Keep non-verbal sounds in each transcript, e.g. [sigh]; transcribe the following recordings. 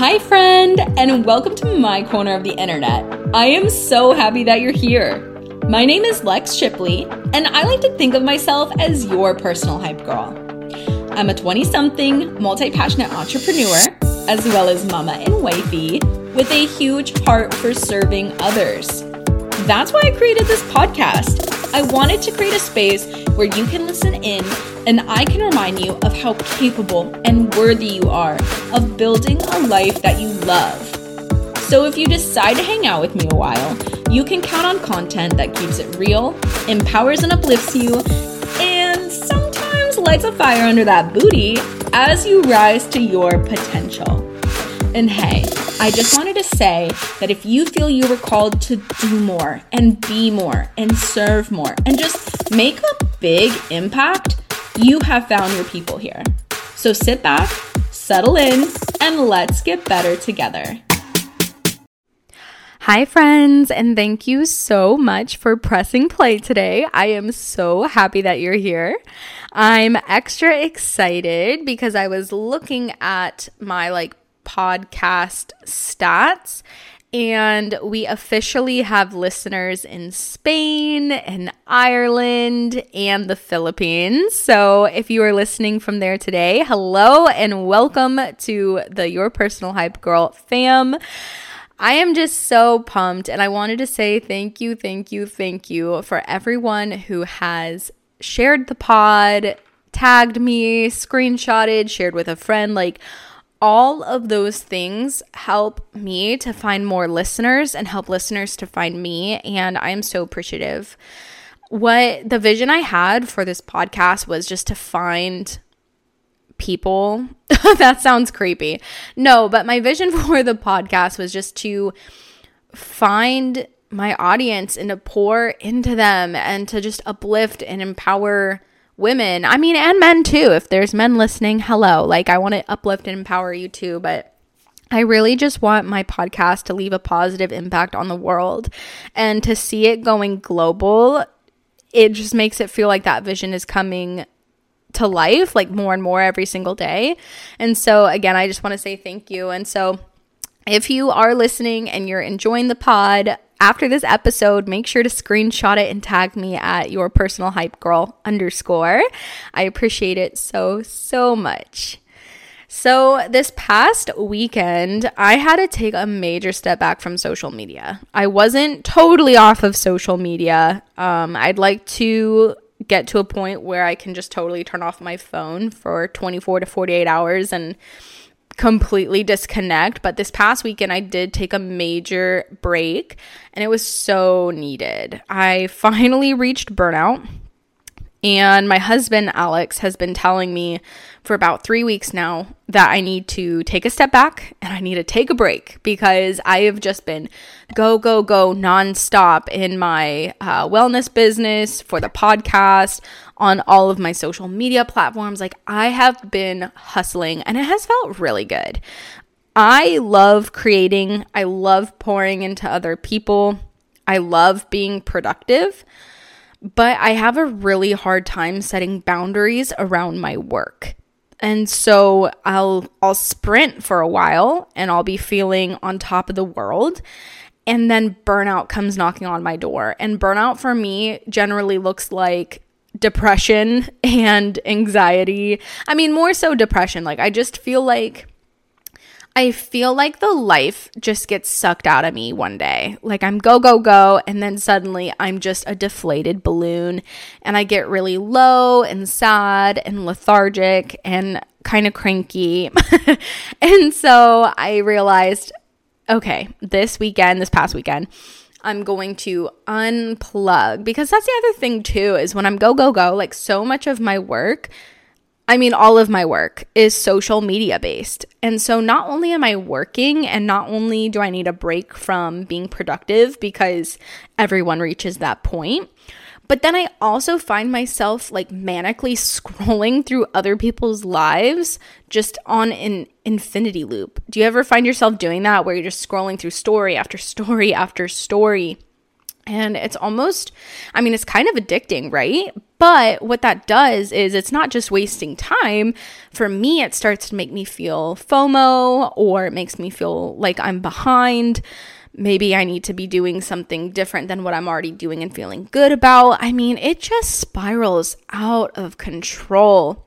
Hi, friend, and welcome to my corner of the internet. I am so happy that you're here. My name is Lex Shipley, and I like to think of myself as your personal hype girl. I'm a 20 something, multi passionate entrepreneur, as well as mama and wifey, with a huge heart for serving others. That's why I created this podcast. I wanted to create a space where you can listen in and I can remind you of how capable and worthy you are of building a life that you love. So if you decide to hang out with me a while, you can count on content that keeps it real, empowers and uplifts you, and sometimes lights a fire under that booty as you rise to your potential. And hey, I just wanted to say that if you feel you were called to do more and be more and serve more and just make a big impact, you have found your people here. So sit back, settle in, and let's get better together. Hi, friends, and thank you so much for pressing play today. I am so happy that you're here. I'm extra excited because I was looking at my like podcast stats and we officially have listeners in Spain and Ireland and the Philippines. So if you are listening from there today, hello and welcome to the Your Personal Hype Girl fam. I am just so pumped and I wanted to say thank you, thank you, thank you for everyone who has shared the pod, tagged me, screenshotted, shared with a friend. Like, all of those things help me to find more listeners and help listeners to find me. And I'm so appreciative. What the vision I had for this podcast was just to find people. [laughs] that sounds creepy. No, but my vision [laughs] for the podcast was just to find my audience and to pour into them and to just uplift and empower women. I mean, and men too. If there's men listening, hello. Like, I want to uplift and empower you too, but I really just want my podcast to leave a positive impact on the world and to see it going global. It just makes it feel like that vision is coming to life like more and more every single day. And so, again, I just want to say thank you. And so, if you are listening and you're enjoying the pod, after this episode, make sure to screenshot it and tag me at your personal hype girl underscore. I appreciate it so, so much. So, this past weekend, I had to take a major step back from social media. I wasn't totally off of social media. Um, I'd like to get to a point where I can just totally turn off my phone for 24 to 48 hours and completely disconnect. But this past weekend, I did take a major break and it was so needed. I finally reached burnout. And my husband, Alex, has been telling me for about three weeks now that I need to take a step back and I need to take a break because I have just been go, go, go nonstop in my uh, wellness business, for the podcast, on all of my social media platforms. Like I have been hustling and it has felt really good. I love creating, I love pouring into other people, I love being productive, but I have a really hard time setting boundaries around my work. And so I'll I'll sprint for a while and I'll be feeling on top of the world and then burnout comes knocking on my door. And burnout for me generally looks like depression [laughs] and anxiety. I mean, more so depression. Like, I just feel like. I feel like the life just gets sucked out of me one day. Like I'm go, go, go. And then suddenly I'm just a deflated balloon. And I get really low and sad and lethargic and kind of cranky. [laughs] and so I realized okay, this weekend, this past weekend, I'm going to unplug because that's the other thing too is when I'm go go go like so much of my work I mean all of my work is social media based. And so not only am I working and not only do I need a break from being productive because everyone reaches that point, but then I also find myself like manically [laughs] scrolling through other people's lives just on an infinity loop. Do you ever find yourself doing that where you're just scrolling through story after story after story? And it's almost, I mean, it's kind of addicting, right? But what that does is it's not just wasting time. For me, it starts to make me feel FOMO or it makes me feel like I'm behind. Maybe I need to be doing something different than what I'm already doing and feeling good about. I mean, it just spirals out of control.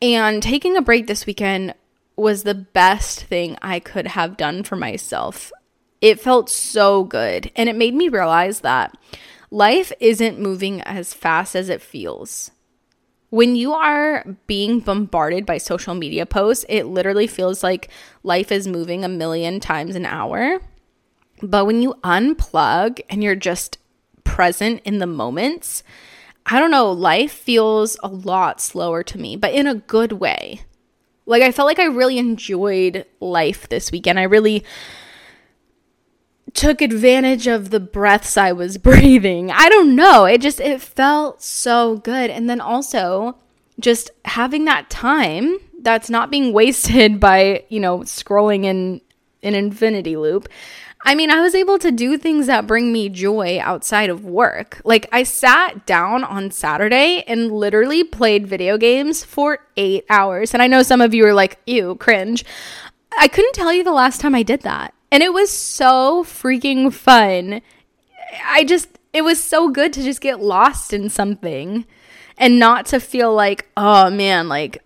And taking a break this weekend was the best thing I could have done for myself. It felt so good. And it made me realize that life isn't moving as fast as it feels. When you are being bombarded by social media posts, it literally feels like life is moving a million times an hour. But when you unplug and you're just present in the moments, I don't know, life feels a lot slower to me, but in a good way. Like I felt like I really enjoyed life this weekend. I really took advantage of the breaths I was [laughs] breathing. I don't know. It just it felt so good. And then also just having that time that's not being [laughs] wasted by, you know, scrolling in an infinity loop. I mean, I was able to do things that bring me joy outside of work. Like, I sat down on Saturday and literally played video games for eight hours. And I know some of you are like, ew, cringe. I couldn't tell you the last time I did that. And it was so freaking fun. I just, it was so good to just get lost in something and not to feel like, oh man, like,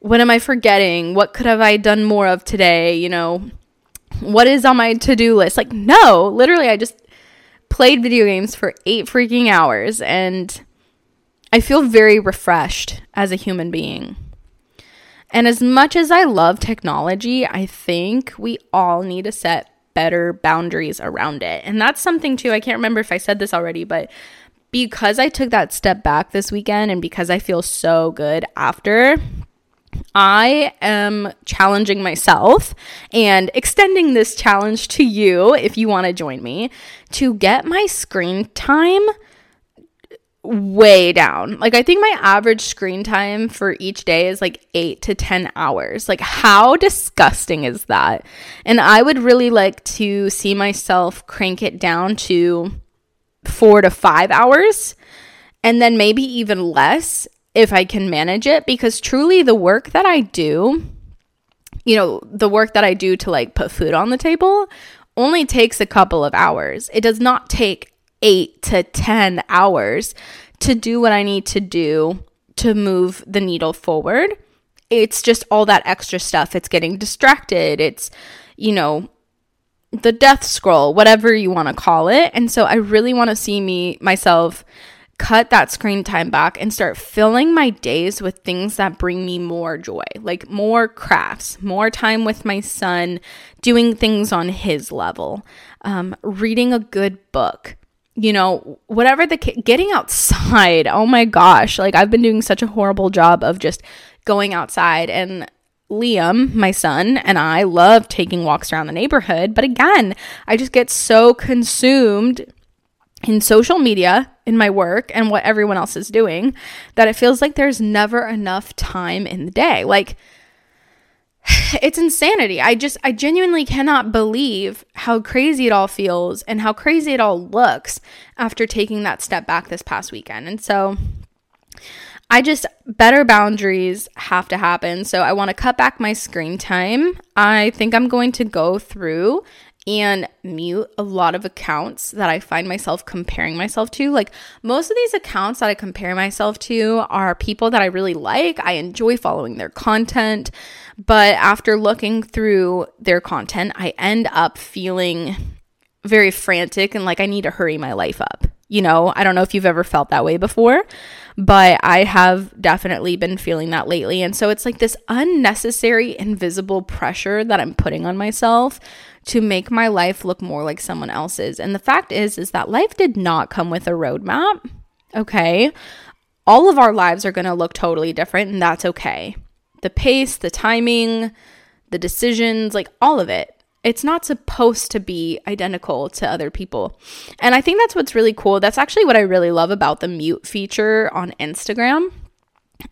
what am I forgetting? What could have I done more of today? You know, what is on my to-do list like no literally i just played video games for 8 freaking hours and i feel very refreshed as a human being and as much as i love technology i think we all need to set better boundaries around it. And that's something too i can't remember if i said this already but because i took that step back this weekend and because i feel so good after I am challenging myself and extending this challenge to you if you want to join me to get my screen time way down. Like I think my average screen time for each day is like 8 to 10 hours. Like how disgusting is that? And I would really like to see myself crank it down to 4 to 5 hours and then maybe even less if I can manage it because truly the work that I do, you know, the work that I do to like put food on the table only takes a couple of hours. It does not take 8 to 10 hours to do what I need to do to move the needle forward. It's just all that extra stuff. It's getting distracted. It's, you know, the death scroll, whatever you want to call it. And so I really want to see me myself cut that screen time back and start filling my days with things that bring me more joy, like more crafts, more time with my son, doing things on his level, um, reading a good book. You know, whatever the getting outside. Oh my gosh, like I've been doing such a horrible job of just going outside and Liam, my son, and I love taking walks around the neighborhood. But again, I just get so consumed in social media, in my work, and what everyone else is doing, that it feels like there's never enough time in the day. Like, [sighs] it's insanity. I just, I genuinely cannot believe how crazy it all feels and how crazy it all looks after taking that step back this past weekend. And so, I just, better boundaries have to happen. So, I want to cut back my screen time. I think I'm going to go through and mute a lot of accounts that I find myself comparing myself to. Like most of these accounts that I compare myself to are people that I really like. I enjoy following their content, but after looking through their content, I end up feeling very frantic and like I need to hurry my life up. You know, I don't know if you've ever felt that way before, but I have definitely been feeling that lately. And so it's like this unnecessary, invisible pressure that I'm putting on myself to make my life look more like someone else's. And the fact is is that life did not come with a roadmap. Okay? All of our lives are going to look totally different and that's okay. The pace, the timing, the decisions, like all of it. It's not supposed to be identical to other people. And I think that's what's really cool. That's actually what I really love about the mute feature on Instagram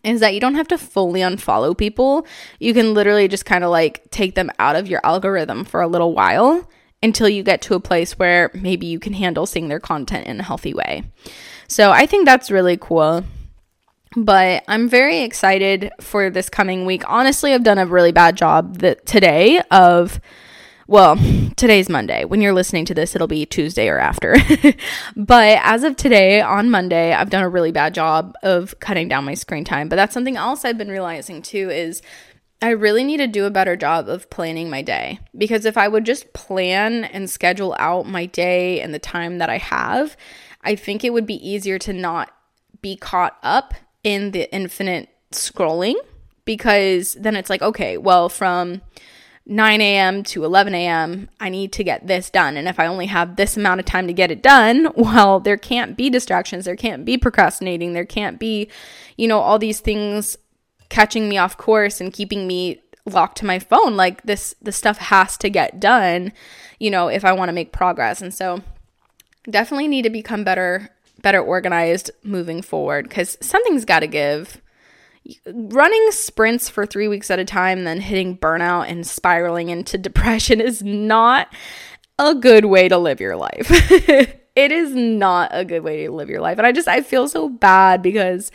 is that you don't have to fully unfollow people. You can literally just kind of like take them out of your algorithm for a little while until you get to a place where maybe you can handle seeing their content in a healthy way. So I think that's really cool. But I'm very excited for this coming week. Honestly, I've done a really bad job that today of well, [laughs] today's Monday. When you're listening to this, it'll be Tuesday or after. [laughs] but as of today, on Monday, I've done a really bad job of cutting down my screen time. But that's something else I've been realizing too is I really need to do a better job of planning my day. Because if I would just plan and schedule out my day and the time that I have, I think it would be easier to not be caught up in the infinite scrolling because then it's like, okay, well, from 9 a.m. to 11 a.m., I need to get this done. And if I only have this amount of time to get it done, [laughs] well, there can't be distractions. There can't be procrastinating. There can't be, you know, all these things catching me off course and keeping me locked to my phone. Like this, the stuff has to get done, you know, if I want to make progress. And so definitely need to become better, better organized moving forward because something's got to give running sprints for three weeks at a time, then hitting burnout and spiraling into [laughs] depression is not a good way to live your life. [laughs] it is not a good way to live your life. And I just, I feel so bad because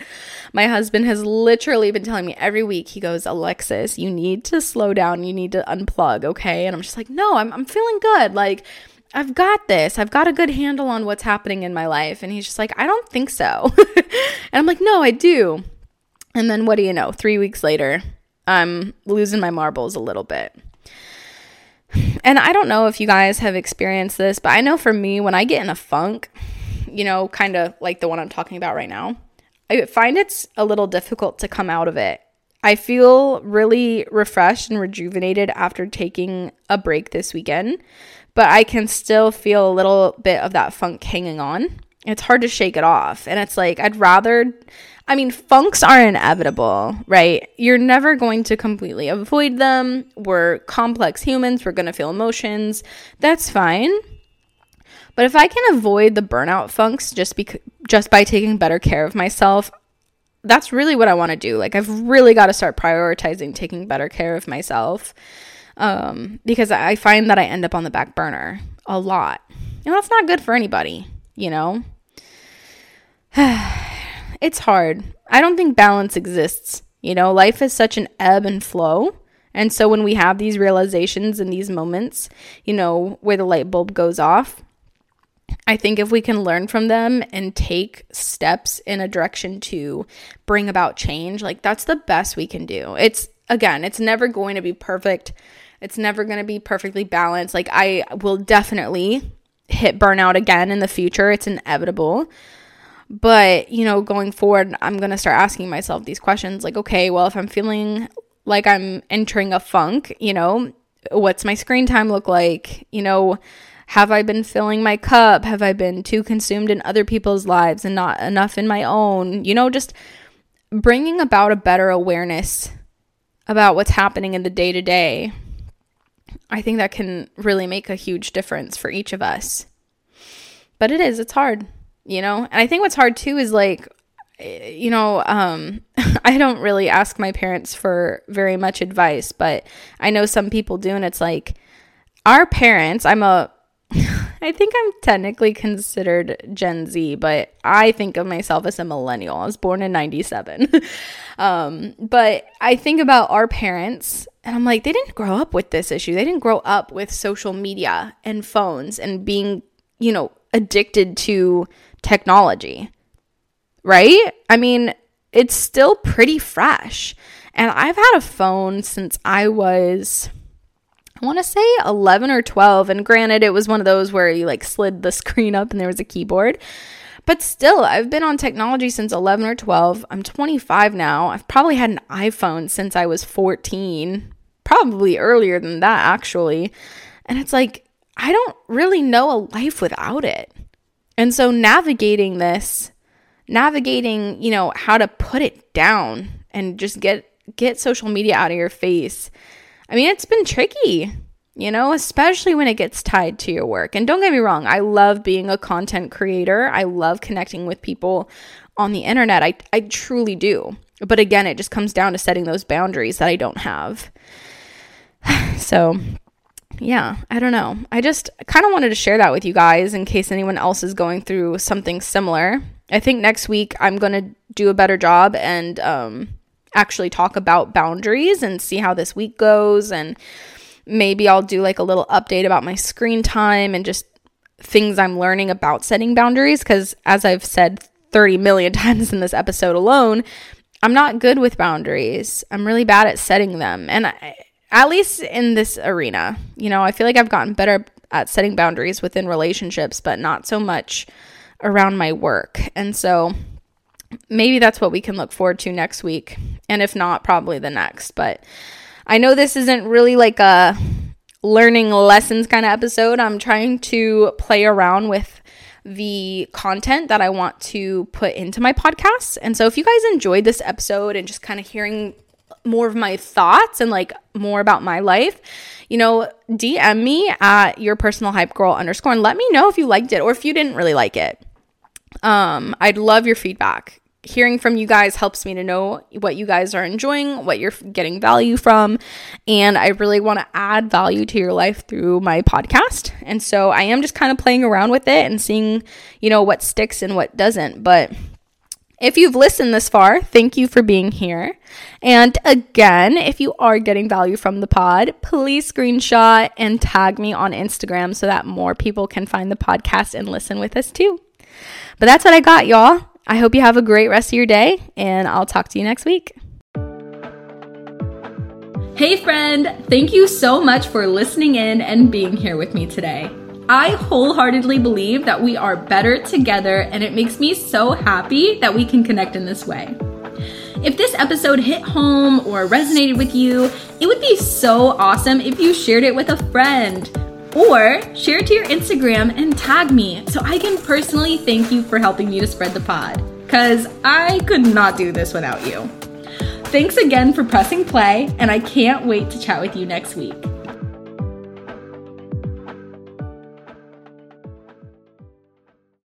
my husband has literally been telling me every week, he goes, Alexis, you need to slow down. You need to unplug. Okay. And I'm just like, no, I'm, I'm feeling good. Like, I've got this. I've got a good handle on what's happening in my life. And he's just like, I don't think so. [laughs] and I'm like, no, I do. And then what do you know? Three weeks later, I'm losing my marbles a little bit. And I don't know if you guys have experienced this, but I know for me, when I get in a funk, you know, kind of like the one I'm talking about right now, I find it's a little difficult to come out of it. I feel really refreshed and rejuvenated after taking a break this weekend, but I can still feel a little bit of that funk hanging on. It's hard to shake it off. And it's like, I'd rather, I mean, funks are inevitable, right? You're never going to completely avoid them. We're complex humans, we're going to feel emotions. That's fine. But if I can avoid the burnout funks just bec- just by taking better care of myself, that's really what I want to do. Like I've really got to start prioritizing taking better care of myself. Um, because I find that I end up on the back burner a lot. And that's not good for anybody, you know? [sighs] it's hard. I don't think balance exists. You know, life is such an ebb and flow. And so when we have these realizations and these moments, you know, where the light bulb goes off, I think if we can learn from them and take steps in a direction to bring about change, like that's the best we can do. It's again, it's never going to be perfect. It's never going to be perfectly balanced. Like I will definitely hit burnout again in the future. It's inevitable. But, you know, going forward, I'm going to start asking myself these questions like, okay, well, if I'm feeling like I'm entering a funk, you know, what's my screen time look like? You know, have I been filling my cup? Have I been too consumed in other people's lives and not enough in my own? You know, just bringing about a better awareness about what's happening in the day to day. I think that can really make a huge difference for each of us. But it is, it's hard you know? And I think what's hard too is like, you know, um, [laughs] I don't really ask my parents for very much advice, but I know some people do. And it's like, our parents, I'm a, [laughs] I think I'm technically considered Gen Z, but I think of myself as a millennial. I was born in 97. [laughs] um, but I think about our parents and I'm like, they didn't grow up with this issue. They didn't grow up with social media and phones and being, you know, addicted to technology, right? I mean, it's still pretty fresh. And I've had a phone since I was, I want to say 11 or 12. And granted, it was one of those where you like slid the [laughs] screen up and there was a keyboard. But still, I've been on technology since 11 or 12. I'm 25 now. I've probably had an iPhone since I was 14, probably earlier than that, actually. And it's like, I don't really know a life without it. And so navigating this, navigating, you know, how to put it down and just get get social media out of your face. I mean, it's been tricky, you know, especially when it gets tied to your work. And don't get me wrong, I love being a content creator. I love connecting with people on the internet. I I truly do. But again, it just comes down to setting those boundaries that I don't have. [sighs] so, yeah, I don't know. I just kind of wanted to share that with you guys in case anyone else is going through something similar. I think next week I'm going to do a better job and um, actually talk about boundaries and see how this week goes. And maybe I'll do like a little update about my screen time and just things I'm learning about setting boundaries. Because as I've said 30 million [laughs] times in this episode alone, I'm not good with boundaries. I'm really bad at setting them. And I, at least in this arena, you know, I feel like I've gotten better at setting boundaries within relationships, but not so much around my work. And so maybe that's what we can look forward to next week. And if not, probably the next. But I know this isn't really like a learning lessons kind of episode. I'm trying to play around with the content that I want to put into my podcast. And so if you guys enjoyed this episode and just kind of hearing more of my thoughts and like more about my life, you know, DM me at your personal hype girl underscore and let me know if you liked it or if you didn't really like it. Um, I'd love your feedback. Hearing from you guys helps me to know what you guys are enjoying, what you're getting value from, and I really want to add value to your life through my podcast. And so I am just kind of playing around with it and seeing, you know, what sticks and what doesn't. But if you've listened this far, thank you for being here. And again, if you are getting value from the pod, please screenshot and tag me on Instagram so that more people can find the podcast and listen with us too. But that's what I got, y'all. I hope you have a great rest of your day, and I'll talk to you next week. Hey, friend, thank you so much for listening in and being here with me today. I wholeheartedly believe that we are better together, and it makes me so happy that we can connect in this way. If this episode hit home or resonated with you, it would be so awesome if you shared it with a friend or share it to your Instagram and tag me so I can personally thank you for helping me to spread the pod. Because I could not do this without you. Thanks again for pressing play, and I can't wait to chat with you next week.